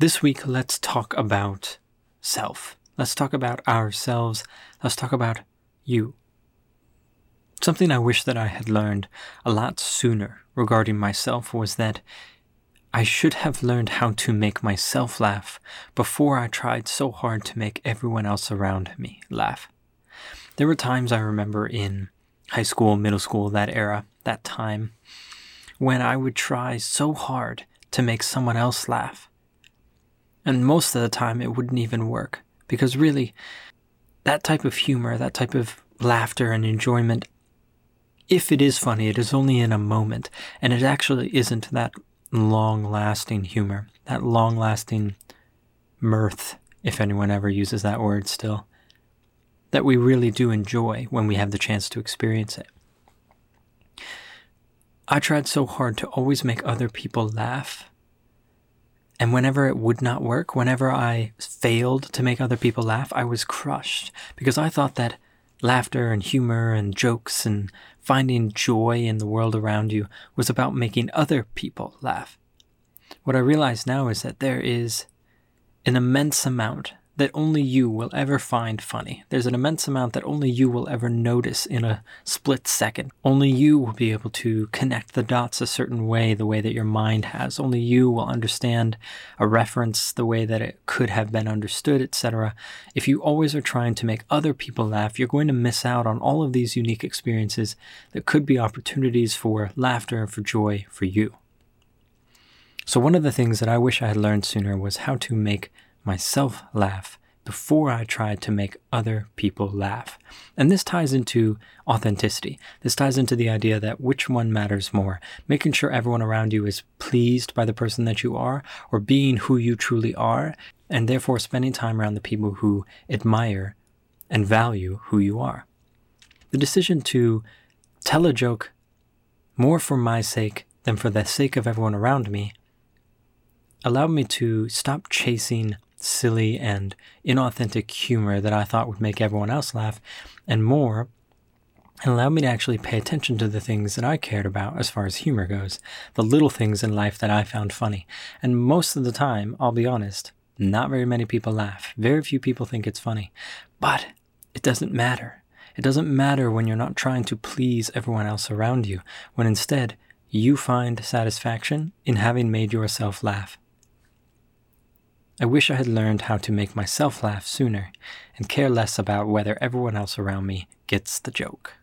This week, let's talk about self. Let's talk about ourselves. Let's talk about you. Something I wish that I had learned a lot sooner regarding myself was that I should have learned how to make myself laugh before I tried so hard to make everyone else around me laugh. There were times I remember in high school, middle school, that era, that time, when I would try so hard to make someone else laugh and most of the time, it wouldn't even work because really, that type of humor, that type of laughter and enjoyment, if it is funny, it is only in a moment, and it actually isn't that long lasting humor, that long lasting mirth, if anyone ever uses that word still, that we really do enjoy when we have the chance to experience it. I tried so hard to always make other people laugh and whenever it would not work, whenever I failed to make other people laugh, I was crushed because I thought that laughter and humor and jokes and finding joy in the world around you was about making other people laugh. What I realize now is that there is an immense amount that only you will ever find funny. There's an immense amount that only you will ever notice in a split second. Only you will be able to connect the dots a certain way, the way that your mind has. Only you will understand a reference the way that it could have been understood, etc. If you always are trying to make other people laugh, you're going to miss out on all of these unique experiences that could be opportunities for laughter and for joy for you. So, one of the things that I wish I had learned sooner was how to make myself laugh before I try to make other people laugh. And this ties into authenticity. This ties into the idea that which one matters more, making sure everyone around you is pleased by the person that you are, or being who you truly are, and therefore spending time around the people who admire and value who you are. The decision to tell a joke more for my sake than for the sake of everyone around me allowed me to stop chasing silly and inauthentic humor that I thought would make everyone else laugh, and more, and allowed me to actually pay attention to the things that I cared about as far as humor goes, the little things in life that I found funny. And most of the time, I'll be honest, not very many people laugh. Very few people think it's funny. But it doesn't matter. It doesn't matter when you're not trying to please everyone else around you, when instead you find satisfaction in having made yourself laugh. I wish I had learned how to make myself laugh sooner and care less about whether everyone else around me gets the joke.